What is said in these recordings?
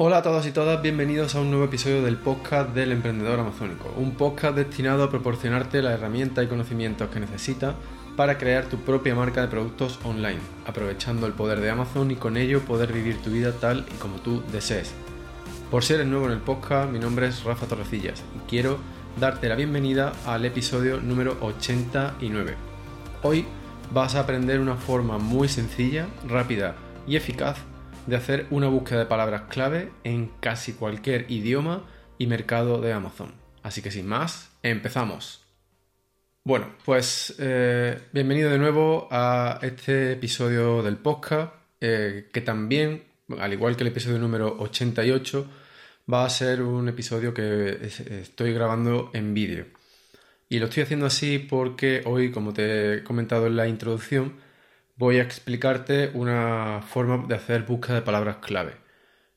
Hola a todos y todas, bienvenidos a un nuevo episodio del podcast del emprendedor amazónico, un podcast destinado a proporcionarte la herramienta y conocimientos que necesitas para crear tu propia marca de productos online, aprovechando el poder de Amazon y con ello poder vivir tu vida tal y como tú desees. Por si eres nuevo en el podcast, mi nombre es Rafa Torrecillas y quiero darte la bienvenida al episodio número 89. Hoy vas a aprender una forma muy sencilla, rápida y eficaz de hacer una búsqueda de palabras clave en casi cualquier idioma y mercado de Amazon. Así que sin más, empezamos. Bueno, pues eh, bienvenido de nuevo a este episodio del podcast, eh, que también, al igual que el episodio número 88, va a ser un episodio que estoy grabando en vídeo. Y lo estoy haciendo así porque hoy, como te he comentado en la introducción, voy a explicarte una forma de hacer búsqueda de palabras clave.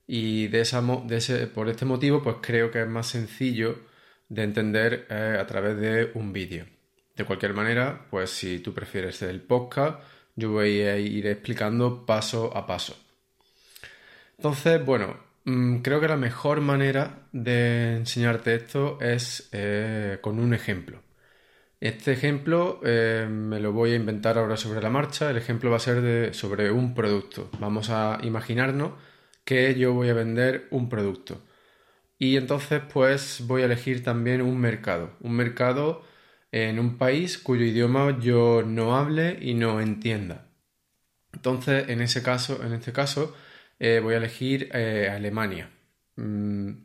Y de esa, ese, por este motivo, pues creo que es más sencillo de entender eh, a través de un vídeo. De cualquier manera, pues si tú prefieres el podcast, yo voy a ir explicando paso a paso. Entonces, bueno, mm, creo que la mejor manera de enseñarte esto es eh, con un ejemplo. Este ejemplo eh, me lo voy a inventar ahora sobre la marcha. El ejemplo va a ser de, sobre un producto. Vamos a imaginarnos que yo voy a vender un producto. Y entonces pues voy a elegir también un mercado. Un mercado en un país cuyo idioma yo no hable y no entienda. Entonces en ese caso, en este caso, eh, voy a elegir eh, Alemania. Mm,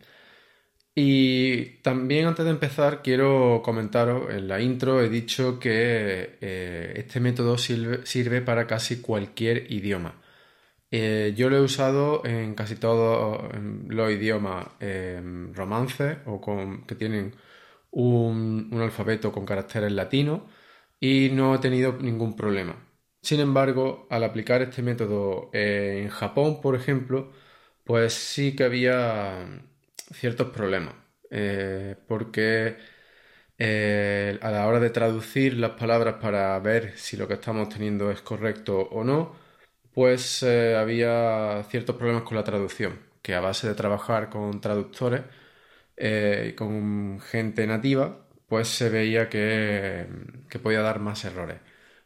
y también antes de empezar quiero comentaros, en la intro he dicho que eh, este método sirve, para casi cualquier idioma. Eh, yo lo he usado en casi todos los idiomas em, romances o con, que tienen un, un alfabeto con caracteres latinos y no he tenido ningún problema. Sin embargo, al aplicar este método en Japón, por ejemplo, pues sí que había ciertos problemas, eh, porque eh, a la hora de traducir las palabras para ver si lo que estamos teniendo es correcto o no, pues eh, había ciertos problemas con la traducción, que a base de trabajar con traductores y con gente nativa, pues se veía que, que podía dar más errores.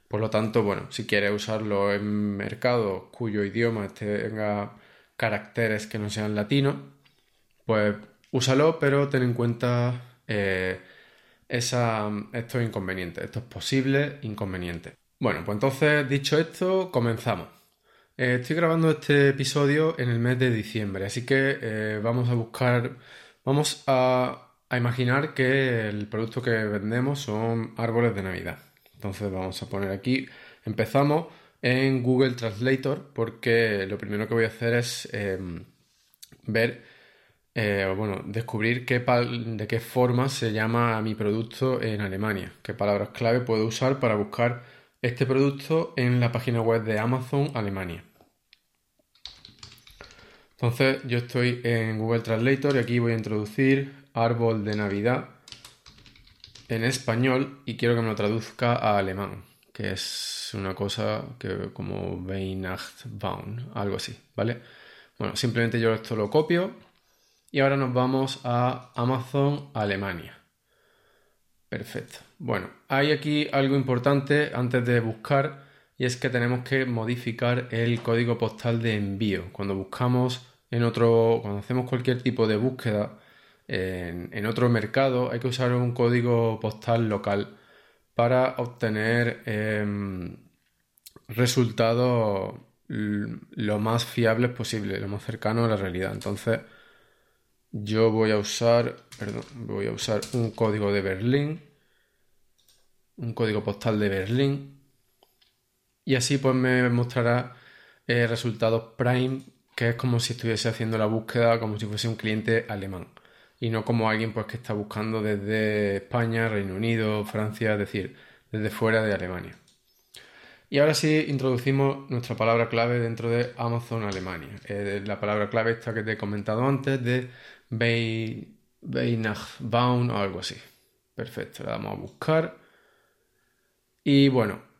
Por lo tanto, bueno, si quieres usarlo en mercados cuyo idioma tenga caracteres que no sean latinos, pues úsalo, pero ten en cuenta eh, estos inconvenientes, estos posibles inconvenientes. Bueno, pues entonces, dicho esto, comenzamos. Eh, estoy grabando este episodio en el mes de diciembre, así que eh, vamos a buscar, vamos a, a imaginar que el producto que vendemos son árboles de Navidad. Entonces vamos a poner aquí, empezamos en Google Translator porque lo primero que voy a hacer es em, ver eh, bueno, descubrir qué de qué forma se llama mi producto en Alemania, qué palabras clave puedo usar para buscar este producto en la página web de Amazon Alemania. Entonces yo estoy en Google Translator y aquí voy a introducir árbol de Navidad en español y quiero que me lo traduzca a alemán, que es una cosa que como Weihnachtsbaum, algo así, ¿vale? Bueno, simplemente yo esto lo copio y ahora nos vamos a Amazon Alemania. Perfecto. Bueno, hay aquí algo importante antes de buscar y es que tenemos que modificar el código postal de envío. Cuando buscamos en otro, cuando hacemos cualquier tipo de búsqueda en, otro mercado, hay que usar un código postal local para obtener em, resultados lo más fiables posible, lo más cercano a la realidad. Entonces, yo voy a usar, perdón, voy a usar un código de Berlín, un código postal de Berlín, y así pues me mostrará eh, resultados Prime, que es como si estuviese haciendo la búsqueda como si fuese un cliente alemán y no como alguien pues que está buscando desde España, Reino Unido, Francia, es decir, desde fuera de Alemania. Y ahora sí introducimos nuestra palabra clave dentro de Amazon Alemania. Eh, la palabra clave esta que te he comentado antes de Weihnachtsbaum o algo así. Perfecto, la damos a buscar. Y bueno,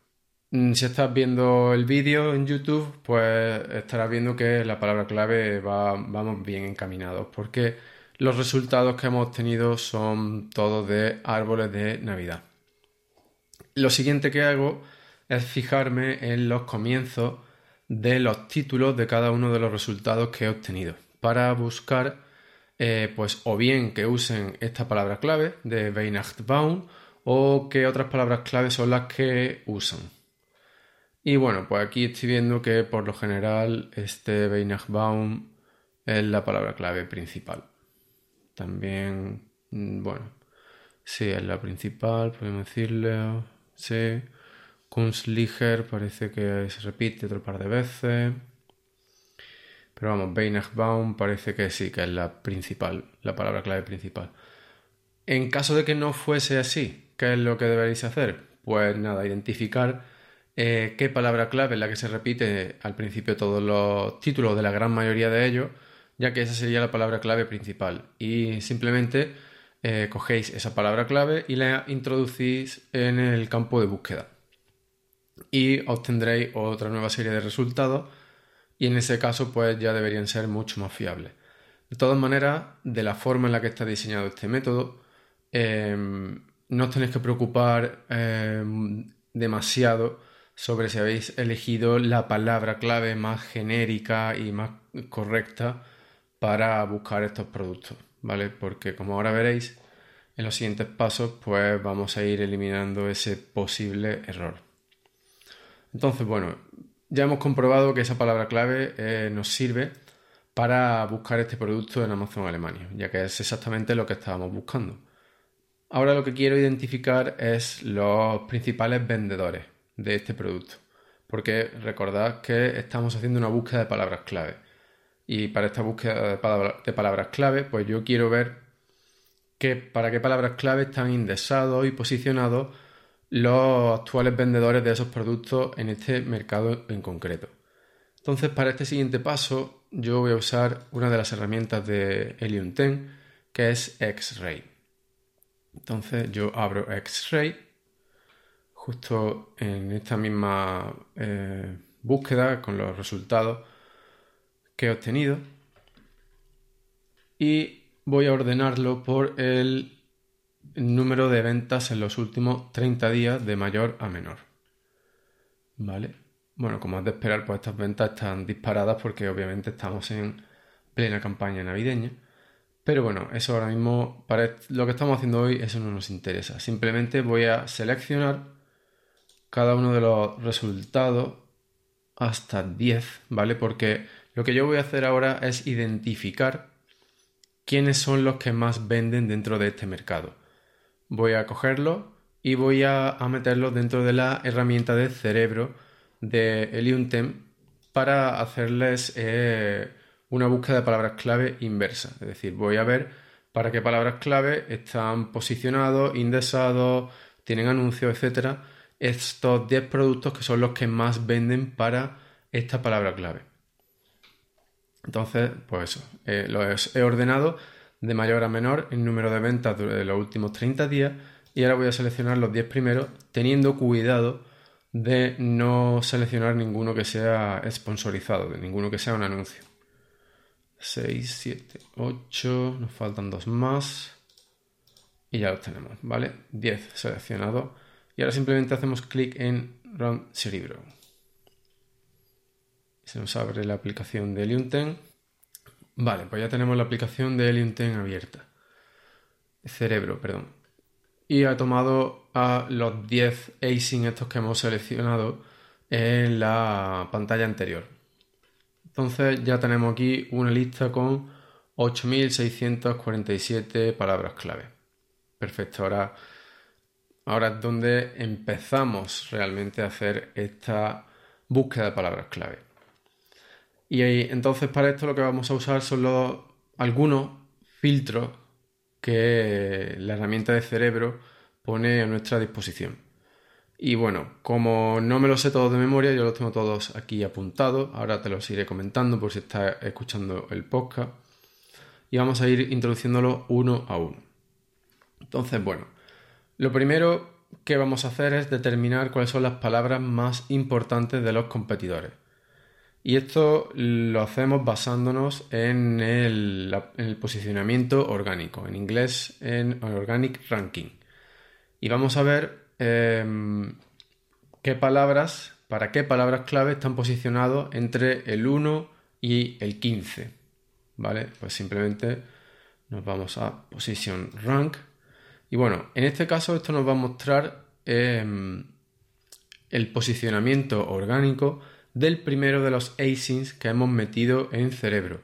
Mm, si estás viendo el vídeo en YouTube, pues estarás viendo que la palabra clave va, vamos bien encaminados, porque los resultados que hemos obtenido son todos de árboles de Navidad. Lo siguiente que hago es fijarme en los comienzos de los títulos de cada uno de los resultados que he obtenido para buscar eh, pues o bien que usen esta palabra clave de Weihnachtsbaum o que otras palabras clave son las que usan. Y bueno, pues aquí estoy viendo que por lo general este Weihnachtsbaum es la palabra clave principal. También, mm, bueno, sí, es la principal, podemos decirle. Sí. Kunstlicher parece que se repite otro par de veces. Pero vamos, Weihnachtsbaum parece que sí, que es la principal, la palabra clave principal. En caso de que no fuese así, ¿qué es lo que deberéis hacer? Pues nada, identificar eh, qué palabra clave es la que se repite al principio todos los títulos de la gran mayoría de ellos, ya que esa sería la palabra clave principal. Y simplemente eh, cogéis esa palabra clave y la introducís en el campo de búsqueda. Y obtendréis otra nueva serie de resultados y en ese caso pues ya deberían ser mucho más fiables. De todas maneras, de la forma en la que está diseñado este método, em, no os tenéis que preocupar em, demasiado sobre si habéis elegido la palabra clave más genérica y más correcta para buscar estos productos, ¿vale? Porque como ahora veréis, en los siguientes pasos pues vamos a ir eliminando ese posible error. Entonces, bueno, ya hemos comprobado que esa palabra clave eh, nos sirve para buscar este producto en Amazon Alemania, ya que es exactamente lo que estábamos buscando. Ahora lo que quiero identificar es los principales vendedores de este producto. Porque recordad que estamos haciendo una búsqueda de palabras clave. Y para esta búsqueda de, palabras clave, pues yo quiero ver que, para qué palabras clave están indexados y posicionados los actuales vendedores de esos productos en este mercado en concreto. Entonces, para este siguiente paso, yo voy a usar una de las herramientas de Helium 10, que es X-Ray. Entonces, yo abro X-Ray justo en esta misma eh, búsqueda con los resultados que he obtenido y voy a ordenarlo por el número de ventas en los últimos 30 días de mayor a menor. ¿Vale? Bueno, como es de esperar, pues estas ventas están disparadas porque obviamente estamos en plena campaña navideña. Pero bueno, eso ahora mismo, para lo que estamos haciendo hoy, eso no nos interesa. Simplemente voy a seleccionar cada uno de los resultados hasta 10, ¿vale? Porque lo que yo voy a hacer ahora es identificar quiénes son los que más venden dentro de este mercado. Voy a cogerlo y voy a, meterlo dentro de la herramienta de cerebro de Eliuntem para hacerles eh, una búsqueda de palabras clave inversa. Es decir, voy a ver para qué palabras clave están posicionados, indexados, tienen anuncios, etcétera estos 10 productos que son los que más venden para esta palabra clave. Entonces, pues eso, eh, lo he ordenado de mayor a menor en número de ventas de los últimos 30 días y ahora voy a seleccionar los 10 primeros teniendo cuidado de no seleccionar ninguno que sea sponsorizado, de ninguno que sea un anuncio. 6, 7, 8, nos faltan dos más y ya los tenemos, ¿vale? 10 seleccionados y ahora simplemente hacemos clic en Run Cerebro. Se nos abre la aplicación de Helium Vale, pues ya tenemos la aplicación de Helium abierta. Cerebro, perdón. Y ha tomado a los 10 async estos que hemos seleccionado en la pantalla anterior. Entonces ya tenemos aquí una lista con 8.647 palabras clave. Perfecto, ahora Ahora es donde empezamos realmente a hacer esta búsqueda de palabras clave. Y entonces para esto lo que vamos a usar son algunos filtros que la herramienta de cerebro pone a nuestra disposición. Y bueno, como no me los sé todos de memoria, yo los tengo todos aquí apuntados. Ahora te los iré comentando por si estás escuchando el podcast. Y vamos a ir introduciéndolos uno a uno. Entonces, bueno, lo primero que vamos a hacer es determinar cuáles son las palabras más importantes de los competidores. Y esto lo hacemos basándonos en el, posicionamiento orgánico, en inglés en Organic Ranking. Y vamos a ver em, qué palabras, para qué palabras clave están posicionados entre el 1 y el 15. ¿Vale? Pues simplemente nos vamos a Position Rank. Y bueno, en este caso esto nos va a mostrar em, el posicionamiento orgánico del primero de los asins que hemos metido en cerebro.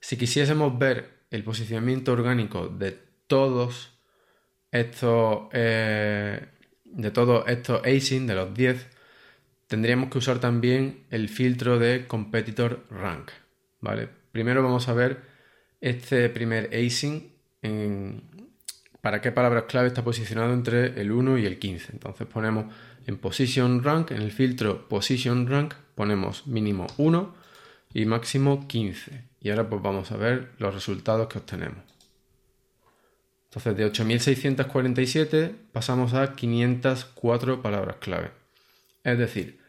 Si quisiésemos ver el posicionamiento orgánico de todos estos eh, de todos estos asins, de los 10, tendríamos que usar también el filtro de competitor rank. ¿vale? Primero vamos a ver este primer async para qué palabras clave está posicionado entre el 1 y el 15. Entonces ponemos en position rank, en el filtro position rank, ponemos mínimo 1 y máximo 15. Y ahora pues vamos a ver los resultados que obtenemos. Entonces de 8647 pasamos a 504 palabras clave. Es decir,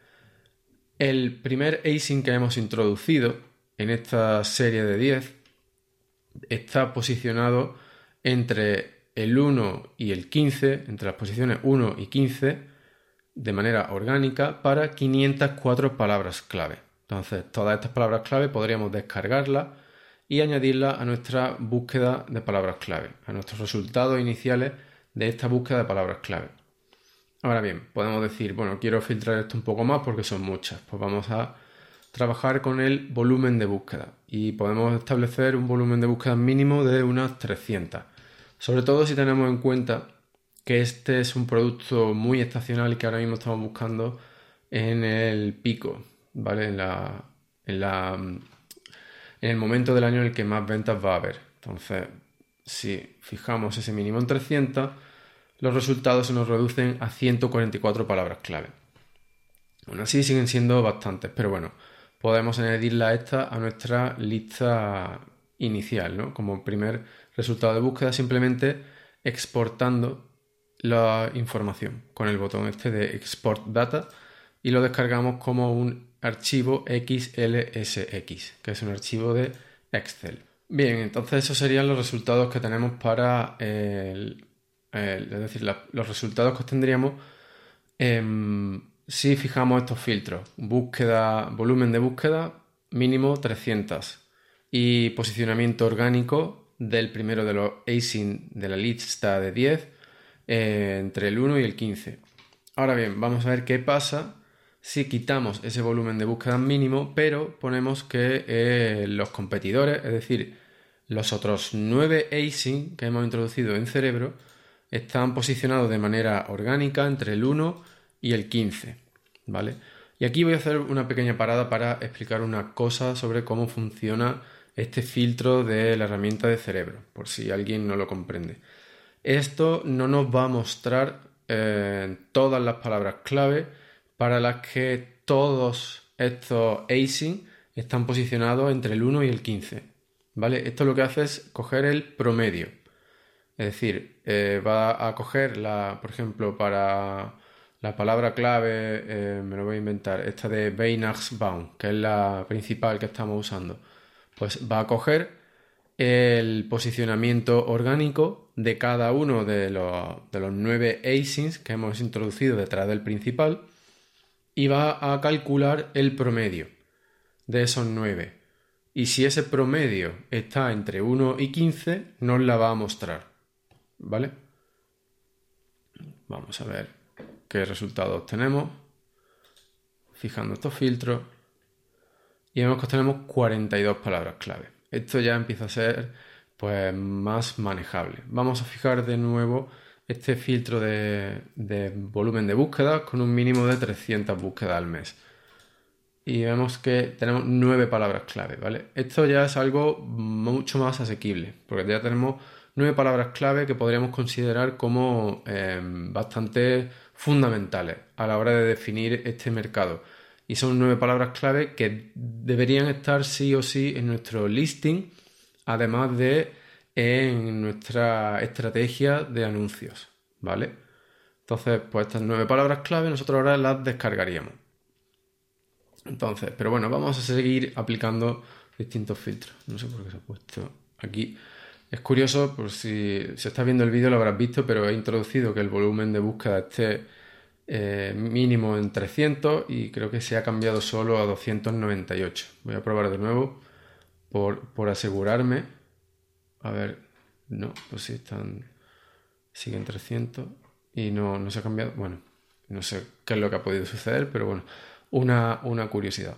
el primer async que hemos introducido en esta serie de 10 está posicionado entre el 1 y el 15, entre las posiciones 1 y 15, de manera orgánica para 504 palabras clave. Entonces, todas estas palabras clave podríamos descargarlas y añadirlas a nuestra búsqueda de palabras clave, a nuestros resultados iniciales de esta búsqueda de palabras clave. Ahora bien, podemos decir, bueno, quiero filtrar esto un poco más porque son muchas. Pues vamos a trabajar con el volumen de búsqueda y podemos establecer un volumen de búsqueda mínimo de unas 300. Sobre todo si tenemos en cuenta que este es un producto muy estacional y que ahora mismo estamos buscando en el pico, ¿vale? En la, en el momento del año en el que más ventas va a haber. Entonces, si fijamos ese mínimo en 300, los resultados se nos reducen a 144 palabras clave. Aún así siguen siendo bastantes, pero bueno, podemos añadirla esta a nuestra lista inicial, ¿no? Como primer resultado de búsqueda, simplemente exportando la información con el botón este de Export Data y lo descargamos como un archivo XLSX, que es un archivo de Excel. Bien, entonces esos serían los resultados que tenemos para el, es decir, los resultados que obtendríamos si fijamos estos filtros. Búsqueda, volumen de búsqueda mínimo 300 y posicionamiento orgánico del primero de los async de la lista de 10 eh, entre el 1 y el 15. Ahora bien, vamos a ver qué pasa si quitamos ese volumen de búsqueda mínimo, pero ponemos que eh, los competidores, es decir, los otros 9 async que hemos introducido en cerebro, están posicionados de manera orgánica entre el 1 y el 15. ¿Vale? Y aquí voy a hacer una pequeña parada para explicar una cosa sobre cómo funciona este filtro de la herramienta de cerebro, por si alguien no lo comprende. Esto no nos va a mostrar eh, todas las palabras clave para las que todos estos async están posicionados entre el 1 y el 15. ¿Vale? Esto lo que hace es coger el promedio. Es decir, eh, va a coger la, por ejemplo, para la palabra clave, eh, me lo voy a inventar, esta de Weihnachtsbaum, que es la principal que estamos usando, pues va a coger el posicionamiento orgánico de cada uno de los, de los nueve asins que hemos introducido detrás del principal y va a calcular el promedio de esos nueve. Y si ese promedio está entre 1 y 15, nos la va a mostrar. ¿Vale? Vamos a ver qué resultados tenemos, fijando estos filtros, y vemos que tenemos 42 palabras clave. Esto ya empieza a ser pues, más manejable. Vamos a fijar de nuevo este filtro de, volumen de búsqueda con un mínimo de 300 búsquedas al mes. Y vemos que tenemos 9 palabras clave, ¿vale? Esto ya es algo mucho más asequible, porque ya tenemos 9 palabras clave que podríamos considerar como eh, bastante fundamentales a la hora de definir este mercado. Y son nueve palabras clave que deberían estar sí o sí en nuestro listing, además de en nuestra estrategia de anuncios, ¿vale? Entonces, pues estas nueve palabras clave nosotros ahora las descargaríamos. Entonces, pero bueno, vamos a seguir aplicando distintos filtros. No sé por qué se ha puesto aquí. Es curioso, por si, se está viendo el vídeo lo habrás visto, pero he introducido que el volumen de búsqueda esté eh, mínimo en 300 y creo que se ha cambiado solo a 298. Voy a probar de nuevo por, por asegurarme. A ver, no, pues sí están, siguen 300 y no, no se ha cambiado. Bueno, no sé qué es lo que ha podido suceder, pero bueno, una, una curiosidad.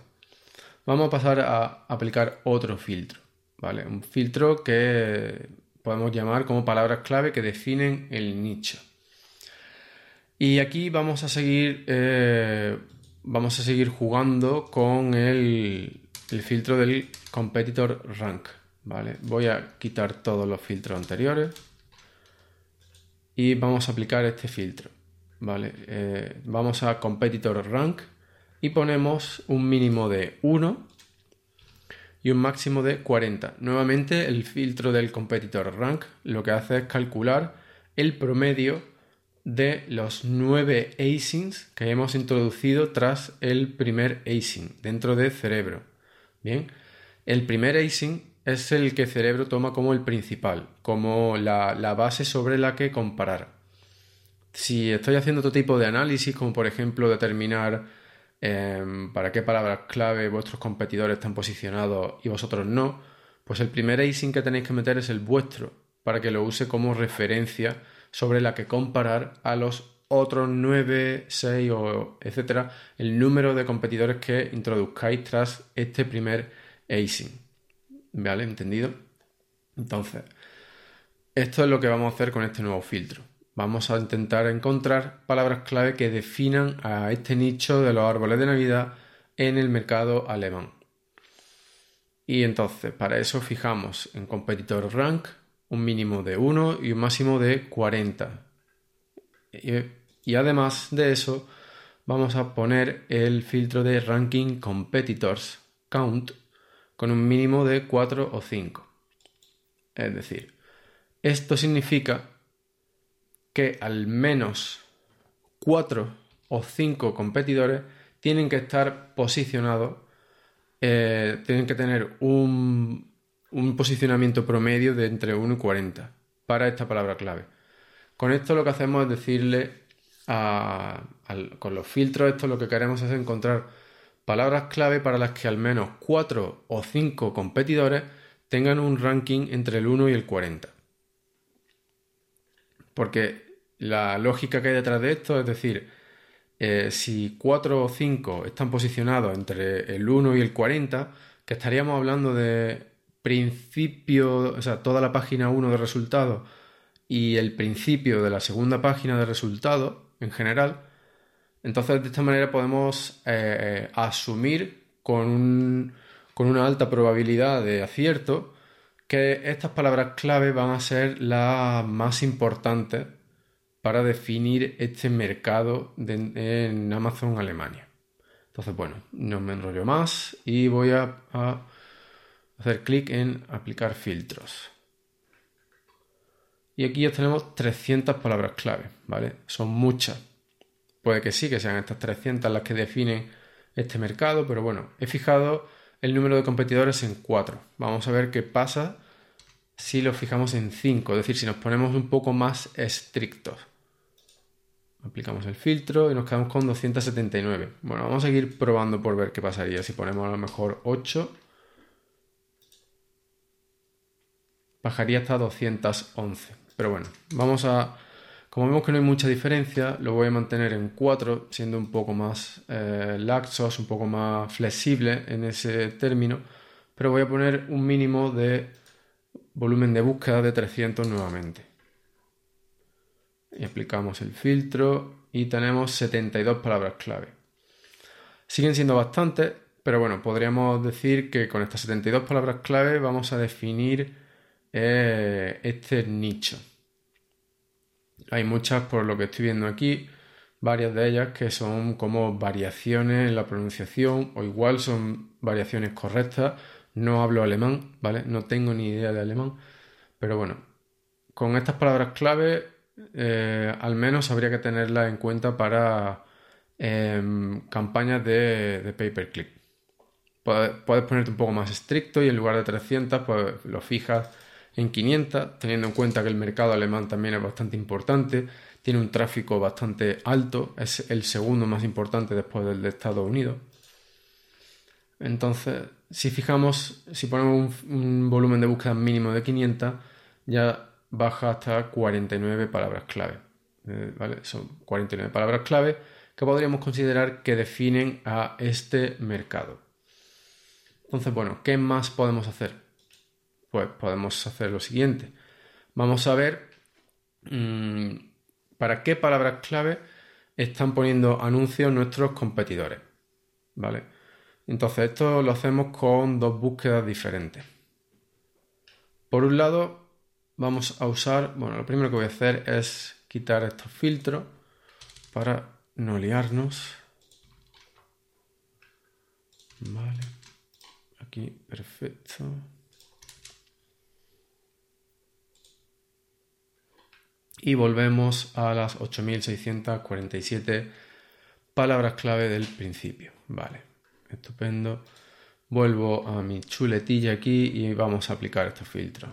Vamos a pasar a aplicar otro filtro, ¿vale? Un filtro que podemos llamar como palabras clave que definen el nicho. Y aquí vamos a seguir, eh, vamos a seguir jugando con el, el filtro del competitor rank, ¿vale? Voy a quitar todos los filtros anteriores y vamos a aplicar este filtro, ¿vale? Eh, vamos a competitor rank y ponemos un mínimo de 1 y un máximo de 40. Nuevamente el filtro del competitor rank lo que hace es calcular el promedio de los 9 asins que hemos introducido tras el primer async dentro de cerebro. Bien, el primer async es el que cerebro toma como el principal, como la, la base sobre la que comparar. Si estoy haciendo otro tipo de análisis, como por ejemplo determinar Em, para qué palabras clave vuestros competidores están posicionados y vosotros no, pues el primer async que tenéis que meter es el vuestro, para que lo use como referencia sobre la que comparar a los otros 9, 6 o etcétera, el número de competidores que introduzcáis tras este primer async. ¿Vale? ¿Entendido? Entonces, esto es lo que vamos a hacer con este nuevo filtro vamos a intentar encontrar palabras clave que definan a este nicho de los árboles de Navidad en el mercado alemán. Y entonces, para eso fijamos en competitor rank un mínimo de 1 y un máximo de 40. Y, además de eso, vamos a poner el filtro de ranking competitors count con un mínimo de 4 o 5. Es decir, esto significa que al menos cuatro o cinco competidores tienen que estar posicionados, eh, tienen que tener un, posicionamiento promedio de entre 1 y 40 para esta palabra clave. Con esto lo que hacemos es decirle con los filtros, esto lo que queremos es encontrar palabras clave para las que al menos 4 o 5 competidores tengan un ranking entre el 1 y el 40. Porque la lógica que hay detrás de esto es decir, eh, si 4 o 5 están posicionados entre el 1 y el 40, que estaríamos hablando de principio, o sea, toda la página 1 de resultados y el principio de la segunda página de resultados en general, entonces de esta manera podemos eh, asumir con, con una alta probabilidad de acierto que estas palabras clave van a ser las más importantes para definir este mercado en Amazon Alemania. Entonces, bueno, no me enrollo más y voy a, hacer clic en aplicar filtros. Y aquí ya tenemos 300 palabras clave, ¿vale? Son muchas. Puede que sí, que sean estas 300 las que definen este mercado, pero bueno, he fijado el número de competidores en 4. Vamos a ver qué pasa si lo fijamos en 5, es decir, si nos ponemos un poco más estrictos. Aplicamos el filtro y nos quedamos con 279. Bueno, vamos a seguir probando por ver qué pasaría si ponemos a lo mejor 8. Bajaría hasta 211. Pero bueno, vamos a... Como vemos que no hay mucha diferencia, lo voy a mantener en 4, siendo un poco más eh, laxos, un poco más flexible en ese término. Pero voy a poner un mínimo de volumen de búsqueda de 300 nuevamente y aplicamos el filtro y tenemos 72 palabras clave. Siguen siendo bastantes, pero bueno, podríamos decir que con estas 72 palabras clave vamos a definir este nicho. Hay muchas, por lo que estoy viendo aquí, varias de ellas que son como variaciones en la pronunciación o igual son variaciones correctas. No hablo alemán, ¿vale? No tengo ni idea de alemán, pero bueno, con estas palabras clave eh, al menos habría que tenerla en cuenta para em, campañas de, de pay-per-click. Puedes, ponerte un poco más estricto y en lugar de 300 pues lo fijas en 500, teniendo en cuenta que el mercado alemán también es bastante importante, tiene un tráfico bastante alto, es el segundo más importante después del de Estados Unidos. Entonces, si fijamos, si ponemos un, volumen de búsqueda mínimo de 500, ya baja hasta 49 palabras clave. Eh, ¿vale? Son 49 palabras clave que podríamos considerar que definen a este mercado. Entonces, bueno, ¿qué más podemos hacer? Pues podemos hacer lo siguiente. Vamos a ver mm, para qué palabras clave están poniendo anuncios nuestros competidores. ¿Vale? Entonces, esto lo hacemos con dos búsquedas diferentes. Por un lado, vamos a usar, bueno, lo primero que voy a hacer es quitar estos filtros para no liarnos. Vale. Aquí, perfecto. Y volvemos a las 8647 palabras clave del principio. Vale. Estupendo. Vuelvo a mi chuletilla aquí y vamos a aplicar estos filtros.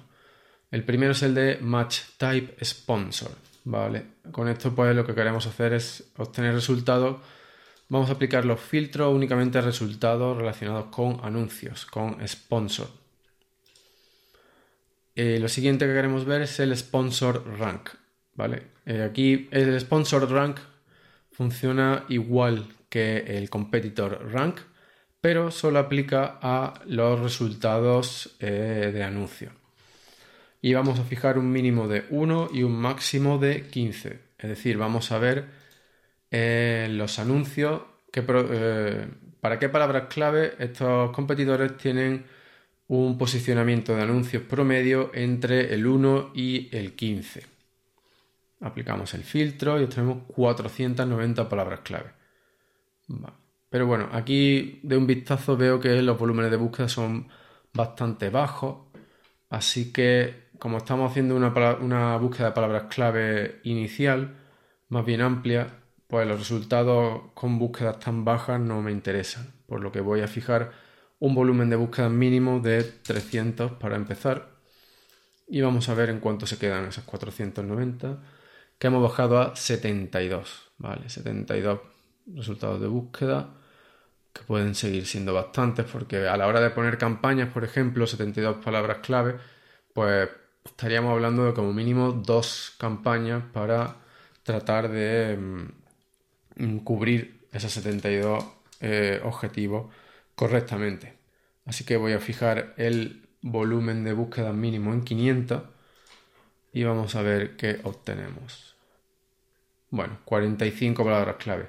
El primero es el de Match Type Sponsor. Vale, con esto pues lo que queremos hacer es obtener resultados. Vamos a aplicar los filtros únicamente a resultados relacionados con anuncios, con sponsor. Eh, lo siguiente que queremos ver es el sponsor rank. Vale, eh, aquí el sponsor rank funciona igual que el competitor rank, pero solo aplica a los resultados eh, de anuncio. Y vamos a fijar un mínimo de 1 y un máximo de 15. Es decir, vamos a ver eh, los anuncios, eh, para qué palabras clave estos competidores tienen un posicionamiento de anuncios promedio entre el 1 y el 15. Aplicamos el filtro y obtenemos 490 palabras clave. Pero bueno, aquí de un vistazo veo que los volúmenes de búsqueda son bastante bajos. Así que como estamos haciendo una, búsqueda de palabras clave inicial, más bien amplia, pues los resultados con búsquedas tan bajas no me interesan. Por lo que voy a fijar un volumen de búsqueda mínimo de 300 para empezar. Y vamos a ver en cuánto se quedan esas 490, que hemos bajado a 72. Vale, 72 resultados de búsqueda que pueden seguir siendo bastantes, porque a la hora de poner campañas, por ejemplo, 72 palabras clave, pues estaríamos hablando de como mínimo dos campañas para tratar de mm, cubrir esos 72 eh, objetivos correctamente. Así que voy a fijar el volumen de búsqueda mínimo en 500 y vamos a ver qué obtenemos. Bueno, 45 palabras clave.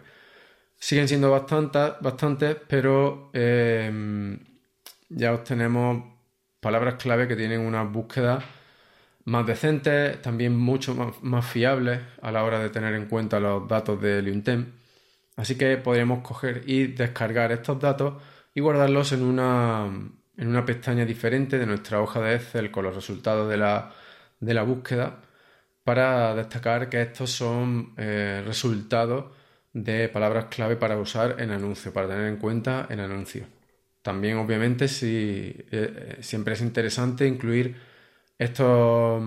Siguen siendo bastantes, pero em, ya obtenemos palabras clave que tienen una búsqueda más decentes, también mucho más, fiables a la hora de tener en cuenta los datos de Luntem. Así que podríamos coger y descargar estos datos y guardarlos en una, en una pestaña diferente de nuestra hoja de Excel con los resultados de la, de la búsqueda para destacar que estos son eh, resultados de palabras clave para usar en anuncio, para tener en cuenta en anuncio. También, obviamente, si, eh, eh, siempre es interesante incluir estos,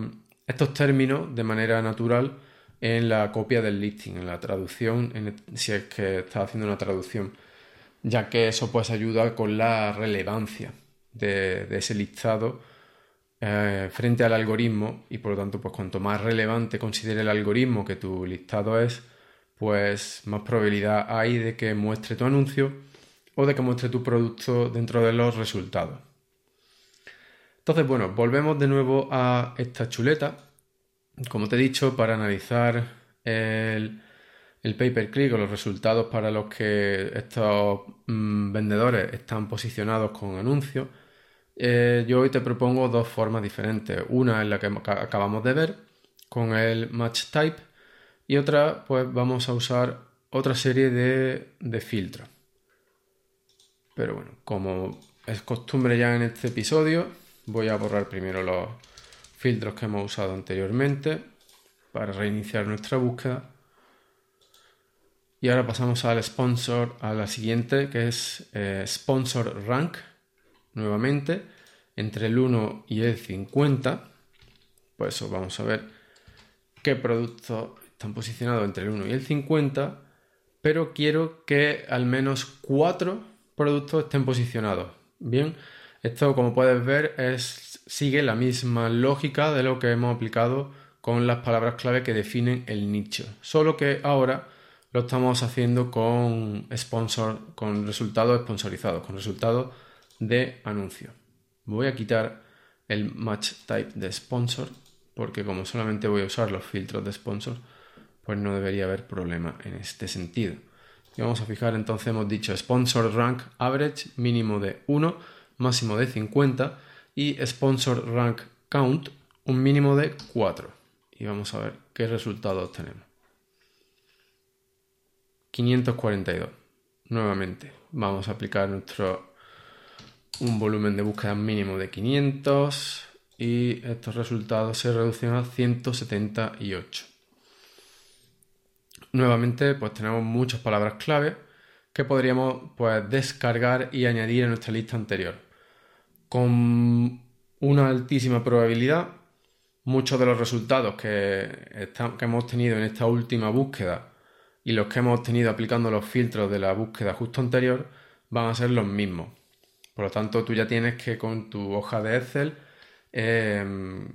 términos de manera natural en la copia del listing, en la traducción, si es que estás haciendo una traducción, ya que eso pues ayuda con la relevancia de, ese listado eh, frente al algoritmo y por lo tanto pues cuanto más relevante considere el algoritmo que tu listado es, pues más probabilidad hay de que muestre tu anuncio o de que muestre tu producto dentro de los resultados. Entonces, bueno, volvemos de nuevo a esta chuleta. Como te he dicho, para analizar el, el pay per click o los resultados para los que estos mm, vendedores están posicionados con anuncios, eh, yo hoy te propongo dos formas diferentes. Una es la que acabamos de ver con el match type y otra, pues vamos a usar otra serie de, filtros. Pero bueno, como es costumbre ya en este episodio, voy a borrar primero los filtros que hemos usado anteriormente. para reiniciar nuestra búsqueda. Y ahora pasamos al sponsor, a la siguiente, que es eh, Sponsor Rank, nuevamente, entre el 1 y el 50. Pues eso, vamos a ver qué productos están posicionados entre el 1 y el 50, pero quiero que al menos 4 productos estén posicionados. Bien, esto como puedes ver es, sigue la misma lógica de lo que hemos aplicado con las palabras clave que definen el nicho, solo que ahora lo estamos haciendo con sponsor, con resultados sponsorizados, con resultados de anuncio. Voy a quitar el match type de sponsor porque como solamente voy a usar los filtros de sponsor, pues no debería haber problema en este sentido. Y vamos a fijar entonces, hemos dicho sponsor rank average mínimo de 1, máximo de 50 y sponsor rank count un mínimo de 4. Y vamos a ver qué resultados tenemos. 542. Nuevamente, vamos a aplicar nuestro un volumen de búsqueda mínimo de 500 y estos resultados se reducen a 178. Nuevamente, pues tenemos muchas palabras clave que podríamos pues, descargar y añadir a nuestra lista anterior. Con una altísima probabilidad, muchos de los resultados que, que hemos tenido en esta última búsqueda y los que hemos obtenido aplicando los filtros de la búsqueda justo anterior van a ser los mismos. Por lo tanto, tú ya tienes que con tu hoja de Excel em,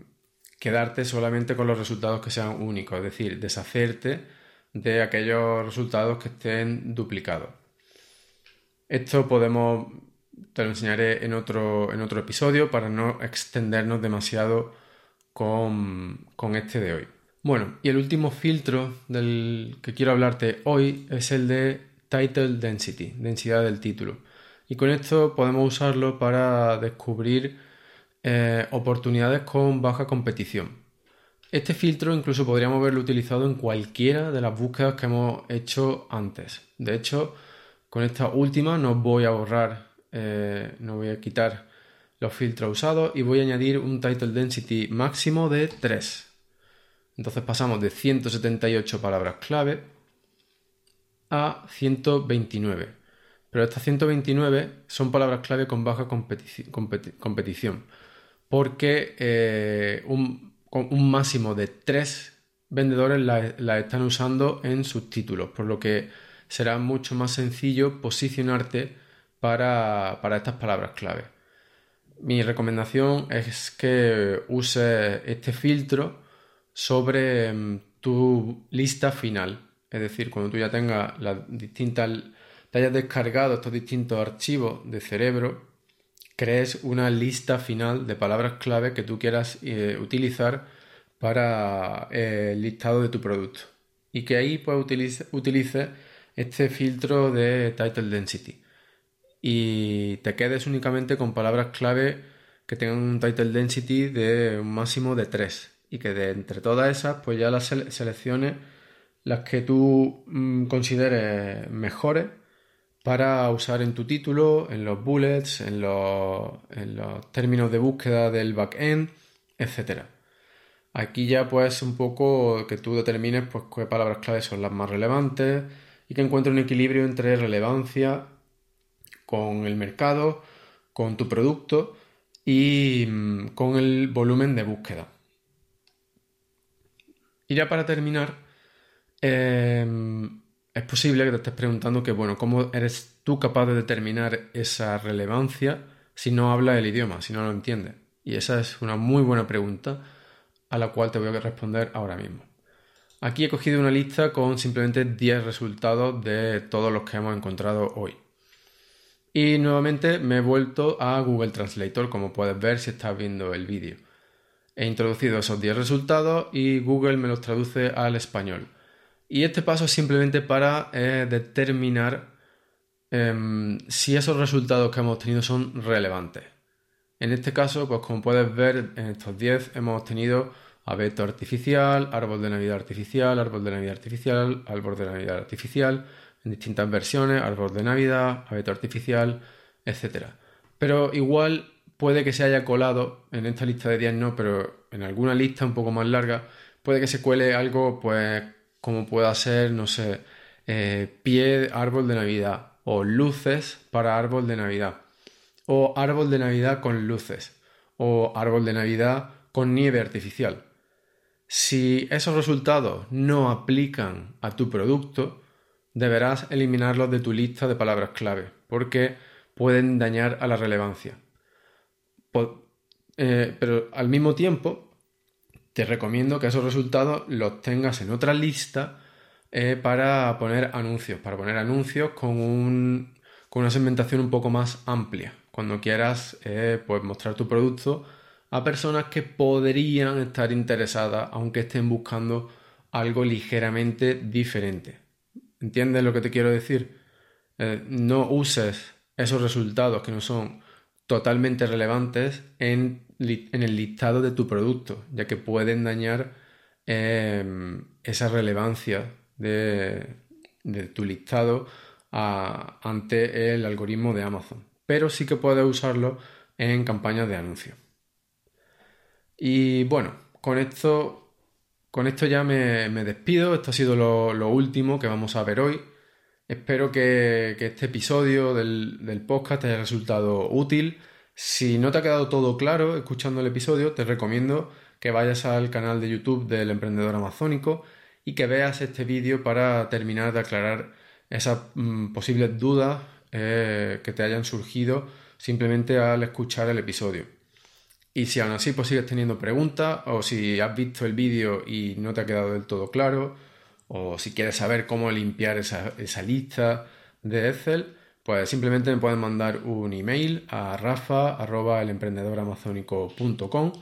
quedarte solamente con los resultados que sean únicos, es decir, deshacerte de aquellos resultados que estén duplicados. Esto podemos, te lo enseñaré en otro, en otro episodio para no extendernos demasiado con, con este de hoy. Bueno, y el último filtro del que quiero hablarte hoy es el de Title Density, densidad del título. Y con esto podemos usarlo para descubrir eh, oportunidades con baja competición. Este filtro incluso podríamos haberlo utilizado en cualquiera de las búsquedas que hemos hecho antes. De hecho, con esta última no voy a borrar, eh, no voy a quitar los filtros usados y voy a añadir un title density máximo de 3. Entonces pasamos de 178 palabras clave a 129. Pero estas 129 son palabras clave con baja competición. Porque eh, un, máximo de 3 vendedores la, están usando en sus títulos. Por lo que será mucho más sencillo posicionarte para, para estas palabras clave. Mi recomendación es que uses este filtro sobre mm, tu lista final. Es decir, cuando tú ya tengas las distintas, te hayas descargado estos distintos archivos de cerebro, crees una lista final de palabras clave que tú quieras eh, utilizar para eh, el listado de tu producto. Y que ahí pues utilice, utilice este filtro de title density. Y te quedes únicamente con palabras clave que tengan un title density de un máximo de 3 y que de entre todas esas, pues ya las selecciones las que tú mm, consideres mejores para usar en tu título, en los bullets, en los, términos de búsqueda del backend, etc. Aquí ya pues un poco que tú determines pues qué palabras claves son las más relevantes y que encuentres un equilibrio entre relevancia con el mercado, con tu producto y mm, con el volumen de búsqueda. Y ya para terminar, em, es posible que te estés preguntando que, bueno, ¿cómo eres tú capaz de determinar esa relevancia si no hablas el idioma, si no lo entiendes? Y esa es una muy buena pregunta a la cual te voy a responder ahora mismo. Aquí he cogido una lista con simplemente 10 resultados de todos los que hemos encontrado hoy. Y nuevamente me he vuelto a Google Translator, como puedes ver si estás viendo el vídeo. He introducido esos 10 resultados y Google me los traduce al español. Y este paso es simplemente para eh, determinar em, si esos resultados que hemos obtenido son relevantes. En este caso, pues como puedes ver, en estos 10 hemos obtenido abeto artificial, árbol de Navidad artificial, árbol de Navidad artificial, árbol de Navidad artificial, en distintas versiones, árbol de Navidad, abeto artificial, etc. Pero igual puede que se haya colado en esta lista de 10 no, pero en alguna lista un poco más larga puede que se cuele algo, pues, como pueda ser, no sé, eh, pie árbol de Navidad o luces para árbol de Navidad o árbol de Navidad con luces o árbol de Navidad con nieve artificial. Si esos resultados no aplican a tu producto, deberás eliminarlos de tu lista de palabras clave, porque pueden dañar a la relevancia. Eh, pero al mismo tiempo, te recomiendo que esos resultados los tengas en otra lista eh, para poner anuncios, para poner anuncios con, con, una segmentación un poco más amplia. Cuando quieras eh, pues mostrar tu producto a personas que podrían estar interesadas, aunque estén buscando algo ligeramente diferente. ¿Entiendes lo que te quiero decir? Eh, no uses esos resultados que no son totalmente relevantes en, el listado de tu producto, ya que pueden dañar em, esa relevancia de, tu listado ante el algoritmo de Amazon. Pero sí que puedes usarlo en campañas de anuncios. Y bueno, con esto, con esto ya me, despido. Esto ha sido lo, último que vamos a ver hoy. Espero que, este episodio del, podcast te haya resultado útil. Si no te ha quedado todo claro escuchando el episodio, te recomiendo que vayas al canal de YouTube del emprendedor amazónico y que veas este vídeo para terminar de aclarar esas mm, posibles dudas eh, que te hayan surgido simplemente al escuchar el episodio. Y si aún así pues sigues teniendo preguntas o si has visto el vídeo y no te ha quedado del todo claro o si quieres saber cómo limpiar esa, lista de Excel, pues simplemente me puedes mandar un email a rafa.elemprendedoramazónico.com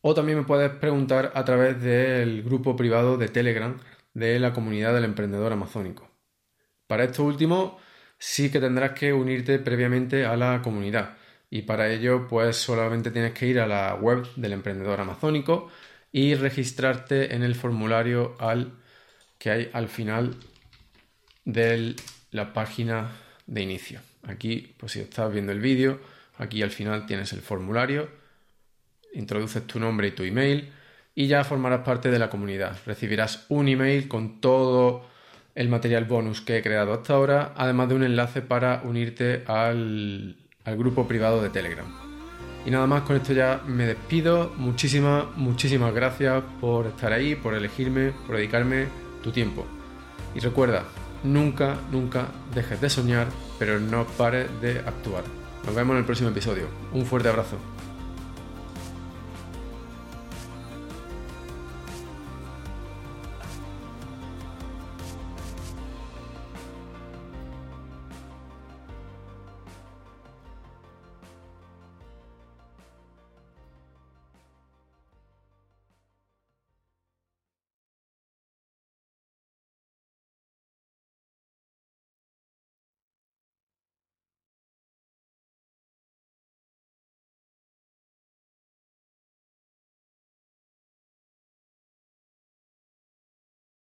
o también me puedes preguntar a través del grupo privado de Telegram de la comunidad del emprendedor amazónico. Para esto último, sí que tendrás que unirte previamente a la comunidad y para ello pues solamente tienes que ir a la web del emprendedor amazónico y registrarte en el formulario al, que hay al final de la página de inicio. Aquí, pues si estás viendo el vídeo, aquí al final tienes el formulario, introduces tu nombre y tu email y ya formarás parte de la comunidad. Recibirás un email con todo el material bonus que he creado hasta ahora, además de un enlace para unirte al al grupo privado de Telegram. Y nada más, con esto ya me despido. Muchísimas, muchísimas gracias por estar ahí, por elegirme, por dedicarme tu tiempo. Y recuerda, nunca, nunca dejes de soñar, pero no pares de actuar. Nos vemos en el próximo episodio. Un fuerte abrazo.